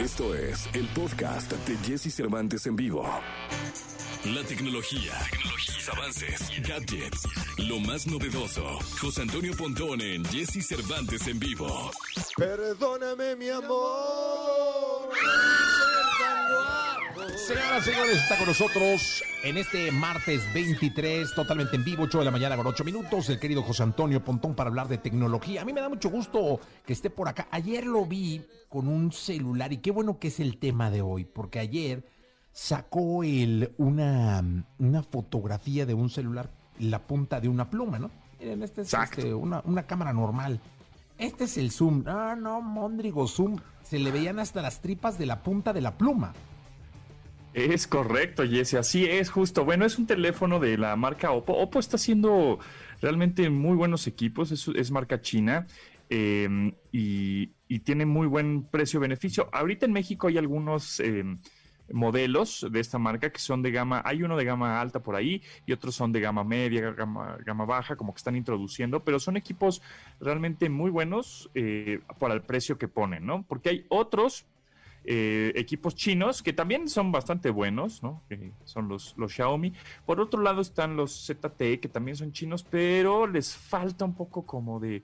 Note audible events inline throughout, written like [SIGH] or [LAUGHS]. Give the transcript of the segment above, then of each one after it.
Esto es el podcast de Jesse Cervantes en vivo. La tecnología, tecnologías, avances, gadgets, lo más novedoso. José Antonio Pontón en Jesse Cervantes en vivo. Perdóname, mi amor. Señoras y señores, está con nosotros en este martes 23, totalmente en vivo, 8 de la mañana con 8 minutos, el querido José Antonio Pontón para hablar de tecnología. A mí me da mucho gusto que esté por acá. Ayer lo vi con un celular y qué bueno que es el tema de hoy, porque ayer sacó él una, una fotografía de un celular, la punta de una pluma, ¿no? Miren, este es este, una, una cámara normal. Este es el zoom. Ah, no, Mondrigo, zoom. Se le veían hasta las tripas de la punta de la pluma. Es correcto, Jesse, así es justo. Bueno, es un teléfono de la marca Oppo. Oppo está haciendo realmente muy buenos equipos, es, marca china em, y, tiene muy buen precio-beneficio. Ahorita en México hay algunos em, modelos de esta marca que son de gama, hay uno de gama alta por ahí y otros son de gama media, gama, gama baja, como que están introduciendo, pero son equipos realmente muy buenos eh, para el precio que ponen, ¿no? Porque hay otros eh, equipos chinos que también son bastante buenos, ¿no? son los, los Xiaomi. Por otro lado están los ZTE que también son chinos, pero les falta un poco como de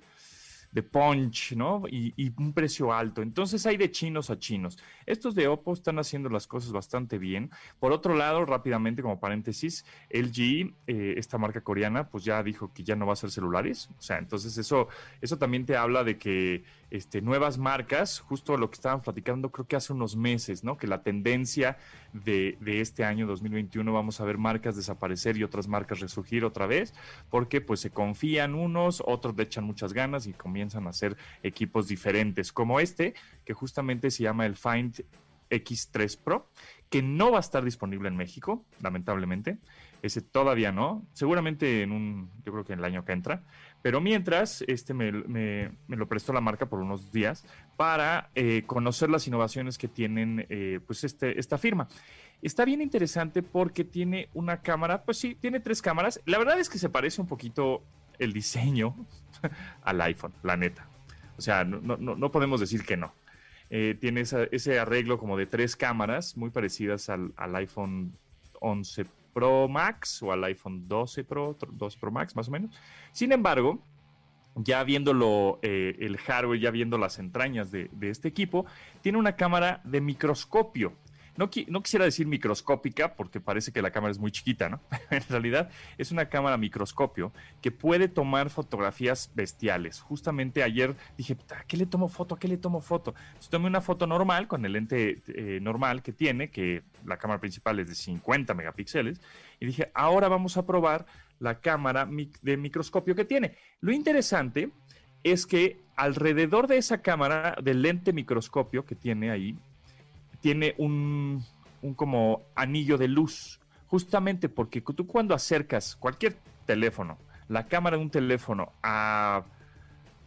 de punch, ¿no? Y, un precio alto. Entonces hay de chinos a chinos. Estos de Oppo están haciendo las cosas bastante bien. Por otro lado, rápidamente como paréntesis, LG, eh, esta marca coreana, pues ya dijo que ya no va a hacer celulares. O sea, entonces eso, eso también te habla de que este, nuevas marcas, justo lo que estaban platicando creo que hace unos meses, ¿no? Que la tendencia de, este año 2021 vamos a ver marcas desaparecer y otras marcas resurgir otra vez, porque pues se confían unos, otros le echan muchas ganas y comienzan a hacer equipos diferentes, como este, que justamente se llama el Find X3 Pro, que no va a estar disponible en México, lamentablemente. Ese todavía no, seguramente en un, yo creo que en el año que entra. Pero mientras, este me, lo prestó la marca por unos días para eh, conocer las innovaciones que tienen eh, pues este, esta firma. Está bien interesante porque tiene una cámara, pues sí, tiene tres cámaras. La verdad es que se parece un poquito el diseño [LAUGHS] al iPhone, la neta. O sea, no, podemos decir que no. Eh, tiene ese arreglo como de tres cámaras muy parecidas al, iPhone 11 Pro Max o al iPhone 12 Pro, 12 Pro Max más o menos. Sin embargo, ya viéndolo eh, el hardware, ya viendo las entrañas de, este equipo, tiene una cámara de microscopio no, quisiera decir microscópica porque parece que la cámara es muy chiquita, ¿no? [LAUGHS] en realidad es una cámara microscopio que puede tomar fotografías bestiales. Justamente ayer dije, ¿a qué le tomo foto? ¿A qué le tomo foto? Entonces tomé una foto normal con el lente eh, normal que tiene, que la cámara principal es de 50 megapíxeles, y dije, ahora vamos a probar la cámara de microscopio que tiene. Lo interesante es que alrededor de esa cámara del lente microscopio que tiene ahí, tiene un, como anillo de luz, justamente porque tú cuando acercas cualquier teléfono, la cámara de un teléfono a,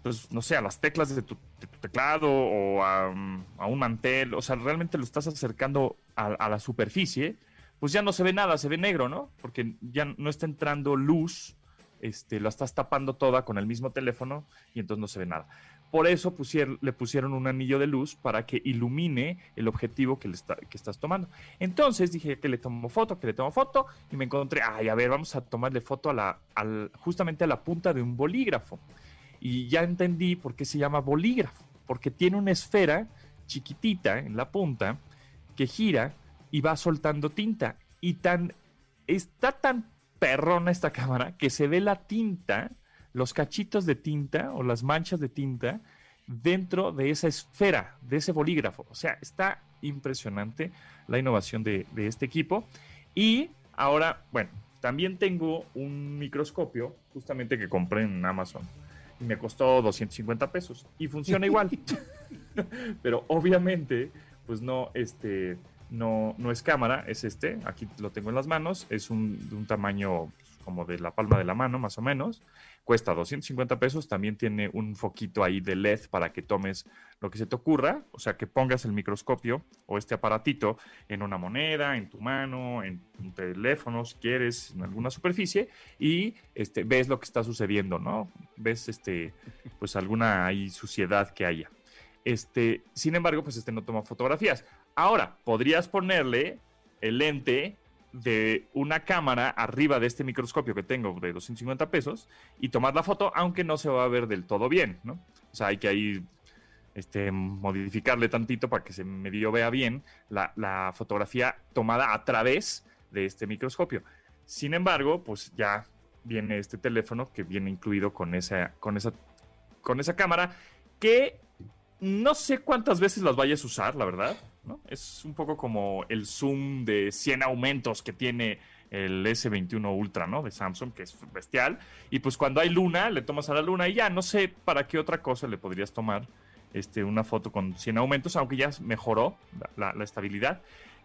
pues no sé, a las teclas de tu, teclado o a, un mantel, o sea, realmente lo estás acercando a, la superficie, pues ya no se ve nada, se ve negro, ¿no? Porque ya no está entrando luz, este, estás tapando toda con el mismo teléfono y entonces no se ve nada. Por eso le pusieron un anillo de luz para que ilumine el objetivo que, le que estás tomando. Entonces dije que le tomo foto, que le tomo foto y me encontré, ay, a ver, vamos a tomarle foto a la, justamente a la punta de un bolígrafo. Y ya entendí por qué se llama bolígrafo, porque tiene una esfera chiquitita en la punta que gira y va soltando tinta. Y tan, está tan perrona esta cámara que se ve la tinta los cachitos de tinta o las manchas de tinta dentro de esa esfera, de ese bolígrafo. O sea, está impresionante la innovación de, este equipo. Y ahora, bueno, también tengo un microscopio, justamente que compré en Amazon. Y me costó 250 pesos. Y funciona igual. [LAUGHS] Pero obviamente, pues no, este, no, no es cámara, es este. Aquí lo tengo en las manos. Es un, de un tamaño pues, como de la palma de la mano, más o menos cuesta 250 pesos, también tiene un foquito ahí de LED para que tomes lo que se te ocurra, o sea, que pongas el microscopio o este aparatito en una moneda, en tu mano, en un teléfono, si quieres, en alguna superficie, y este, ves lo que está sucediendo, ¿no? Ves este, pues alguna ahí suciedad que haya. Este, sin embargo, pues este no toma fotografías. Ahora, podrías ponerle el lente de una cámara arriba de este microscopio que tengo de 250 pesos y tomar la foto, aunque no se va a ver del todo bien, ¿no? O sea, hay que ahí este, modificarle tantito para que se medio vea bien la, la fotografía tomada a través de este microscopio. Sin embargo, pues ya viene este teléfono que viene incluido con esa, con esa, con esa cámara que no sé cuántas veces las vayas a usar, la verdad. Es un poco como el zoom de 100 aumentos que tiene el S21 Ultra, ¿no? De Samsung, que es bestial. Y pues cuando hay luna, le tomas a la luna y ya, no sé para qué otra cosa le podrías tomar este, una foto con 100 aumentos, aunque ya mejoró la, la estabilidad.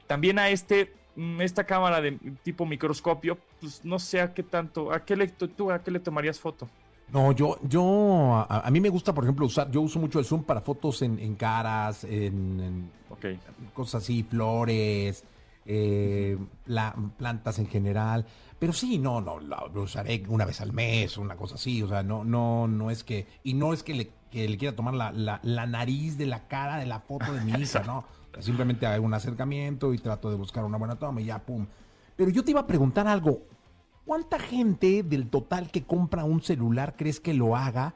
También a este, mm, esta cámara de tipo microscopio, pues no sé a qué tanto, a qué le, tú a qué le tomarías foto. No, yo, yo, a, a, mí me gusta, por ejemplo, usar, yo uso mucho el zoom para fotos en, en caras, en, en okay. cosas así, flores, eh, la, plantas en general. Pero sí, no, no, lo, lo, usaré una vez al mes, una cosa así. O sea, no, no, no es que, y no es que le, que le quiera tomar la, la, la, nariz de la cara de la foto de mi hija, ¿no? Simplemente hago un acercamiento y trato de buscar una buena toma y ya, pum. Pero yo te iba a preguntar algo. ¿Cuánta gente del total que compra un celular crees que lo haga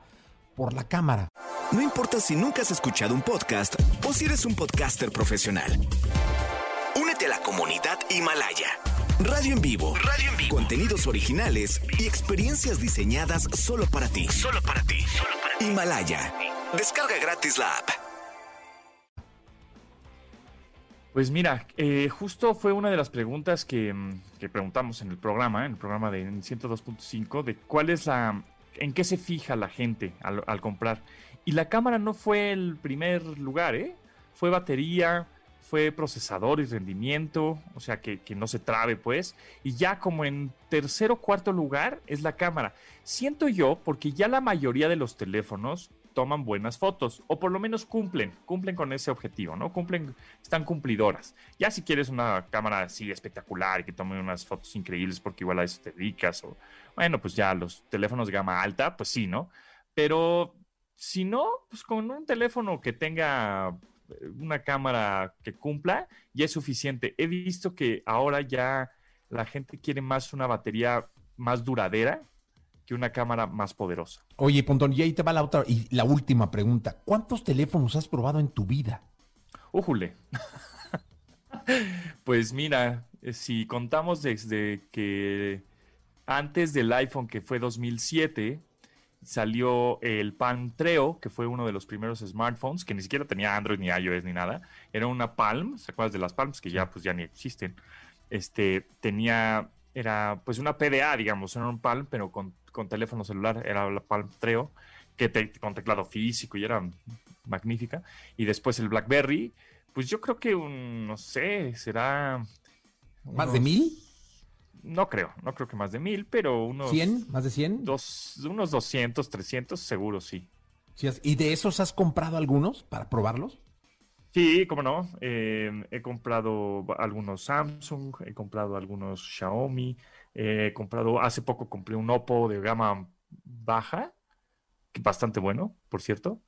por la cámara? No importa si nunca has escuchado un podcast o si eres un podcaster profesional. Únete a la comunidad Himalaya. Radio en vivo. Radio en vivo. Contenidos originales y experiencias diseñadas solo para ti. Solo para ti. Solo para ti. Himalaya. Descarga gratis la app. Pues mira, eh, justo fue una de las preguntas que, que, preguntamos en el programa, en el programa de 102.5, de cuál es la, en qué se fija la gente al, al, comprar. Y la cámara no fue el primer lugar, ¿eh? Fue batería, fue procesador y rendimiento, o sea, que, que no se trabe, pues. Y ya como en tercer o cuarto lugar es la cámara. Siento yo, porque ya la mayoría de los teléfonos toman buenas fotos, o por lo menos cumplen, cumplen con ese objetivo, ¿no? Cumplen, están cumplidoras. Ya si quieres una cámara así espectacular que tome unas fotos increíbles porque igual a eso te dedicas, o bueno, pues ya los teléfonos de gama alta, pues sí, ¿no? Pero si no, pues con un teléfono que tenga una cámara que cumpla, ya es suficiente. He visto que ahora ya la gente quiere más una batería más duradera que una cámara más poderosa. Oye, Pontón, y ahí te va la otra y la última pregunta. ¿Cuántos teléfonos has probado en tu vida? ¡Újule! [LAUGHS] pues mira, eh, si contamos desde que antes del iPhone, que fue 2007, salió el Palm Treo, que fue uno de los primeros smartphones, que ni siquiera tenía Android ni iOS ni nada. Era una Palm, ¿se acuerdas de las Palms? Que ya pues ya ni existen. Este, tenía, era pues una PDA, digamos, era un Palm, pero con, con teléfono celular, era la Palm Treo, que te, con teclado físico y era magnífica. Y después el BlackBerry, pues yo creo que un, no sé, será... ¿Más de mil? No creo, no creo que más de mil, pero unos... ¿100? ¿Más de 100? Dos, unos 200, 300, seguro sí. ¿Y de esos has comprado algunos para probarlos? Sí, cómo no. Eh, he comprado algunos Samsung, he comprado algunos Xiaomi, eh, he comprado, hace poco compré un Oppo de gama baja, bastante bueno, por cierto.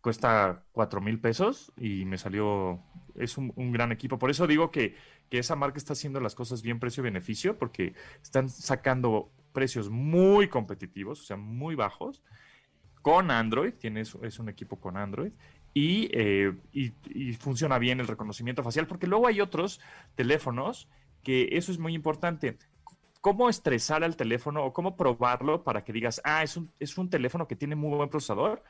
Cuesta cuatro mil pesos y me salió, es un, gran equipo. Por eso digo que, que esa marca está haciendo las cosas bien precio-beneficio, porque están sacando precios muy competitivos, o sea, muy bajos, con Android, tiene, es un equipo con Android, y, eh, y, funciona bien el reconocimiento facial, porque luego hay otros teléfonos que eso es muy importante. ¿Cómo estresar al teléfono o cómo probarlo para que digas, ah, es un, es un teléfono que tiene muy buen procesador?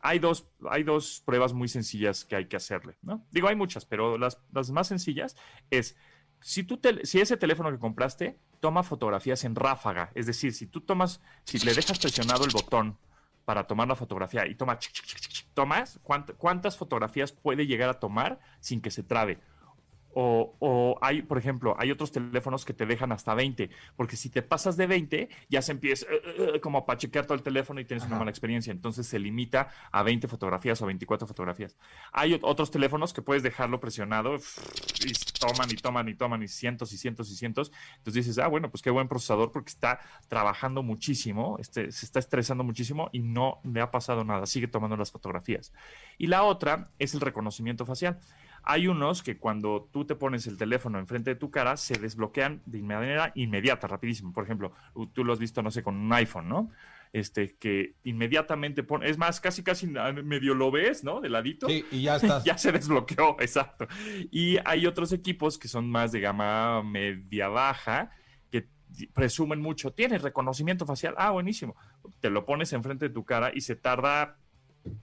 Hay dos, hay dos pruebas muy sencillas que hay que hacerle, ¿no? Digo, hay muchas, pero las, las más sencillas es, si, tú si ese teléfono que compraste toma fotografías en ráfaga, es decir, si tú tomas, si le dejas presionado el botón para tomar la fotografía y toma, tomas, ¿cuántas, ¿cuántas fotografías puede llegar a tomar sin que se trabe? O, hay, por ejemplo, hay otros teléfonos que te dejan hasta 20, porque si te pasas de 20, ya se empieza eh, eh, como a pachequear todo el teléfono y tienes una mala experiencia. Entonces se limita a 20 fotografías o 24 fotografías. Hay otros teléfonos que puedes dejarlo presionado y toman y toman y toman y cientos y cientos y cientos. Entonces dices, ah, bueno, pues qué buen procesador porque está trabajando muchísimo, este, se está estresando muchísimo y no le ha pasado nada, sigue tomando las fotografías. Y la otra es el reconocimiento facial. Hay unos que cuando tú te pones el teléfono enfrente de tu cara se desbloquean de manera inmediata, rapidísimo. Por ejemplo, tú lo has visto, no sé, con un iPhone, ¿no? Este, que inmediatamente pone, es más, casi casi medio lo ves, ¿no? De ladito. Sí, y ya está. [LAUGHS] ya se desbloqueó, exacto. Y hay otros equipos que son más de gama media baja, que presumen mucho, tienes reconocimiento facial, ah, buenísimo. Te lo pones enfrente de tu cara y se tarda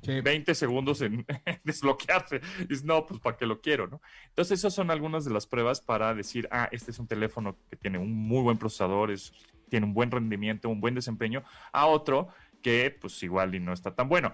20 segundos en [LAUGHS] desbloquearse. Dices, no, pues para qué lo quiero, ¿no? Entonces, esas son algunas de las pruebas para decir, ah, este es un teléfono que tiene un muy buen procesador, es, tiene un buen rendimiento, un buen desempeño, a otro que, pues, igual y no está tan bueno.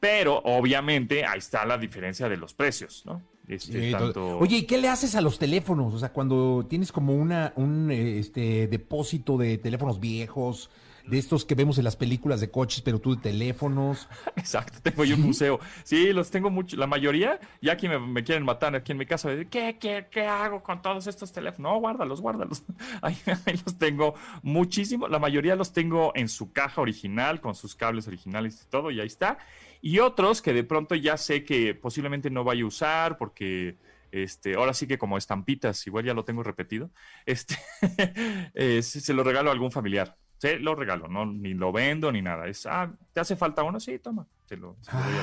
Pero, obviamente, ahí está la diferencia de los precios, ¿no? Este, Oye, ¿y qué le haces a los teléfonos? O sea, cuando tienes como una, un este, depósito de teléfonos viejos, de estos que vemos en las películas de coches, pero tú de teléfonos. [LAUGHS] Exacto, tengo yo un museo. Sí, los tengo mucho. La mayoría, ya aquí me, quieren matar aquí en mi casa. ¿Qué, qué, ¿Qué hago con todos estos teléfonos? No, guárdalos, guárdalos. [LAUGHS] Ahí, los tengo muchísimo. La mayoría los tengo en su caja original, con sus cables originales y todo, y ahí está. Y otros que de pronto ya sé que posiblemente no vaya a usar porque... Este, ahora sí que como estampitas, igual ya lo tengo repetido, este, [LAUGHS] eh, se lo regalo a algún familiar. Sí, lo regalo, no, ni lo vendo ni nada. Es, ah, ¿te hace falta uno? Sí, toma.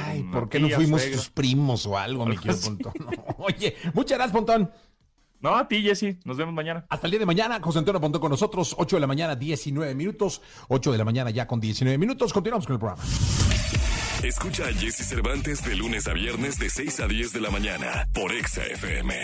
Ay, ¿por qué no fuimos tus primos o algo, mi querido [LAUGHS] Pontón? Oye, muchas gracias, Pontón. No, a ti, Jesse. Nos vemos mañana. Hasta el día de mañana. José Antonio Pontón con nosotros. 8 de la mañana, 19 minutos. 8 de la mañana ya con 19 minutos. Continuamos con el programa. Escucha a Jesse Cervantes de lunes a viernes de 6 a 10 de la mañana por Exa FM.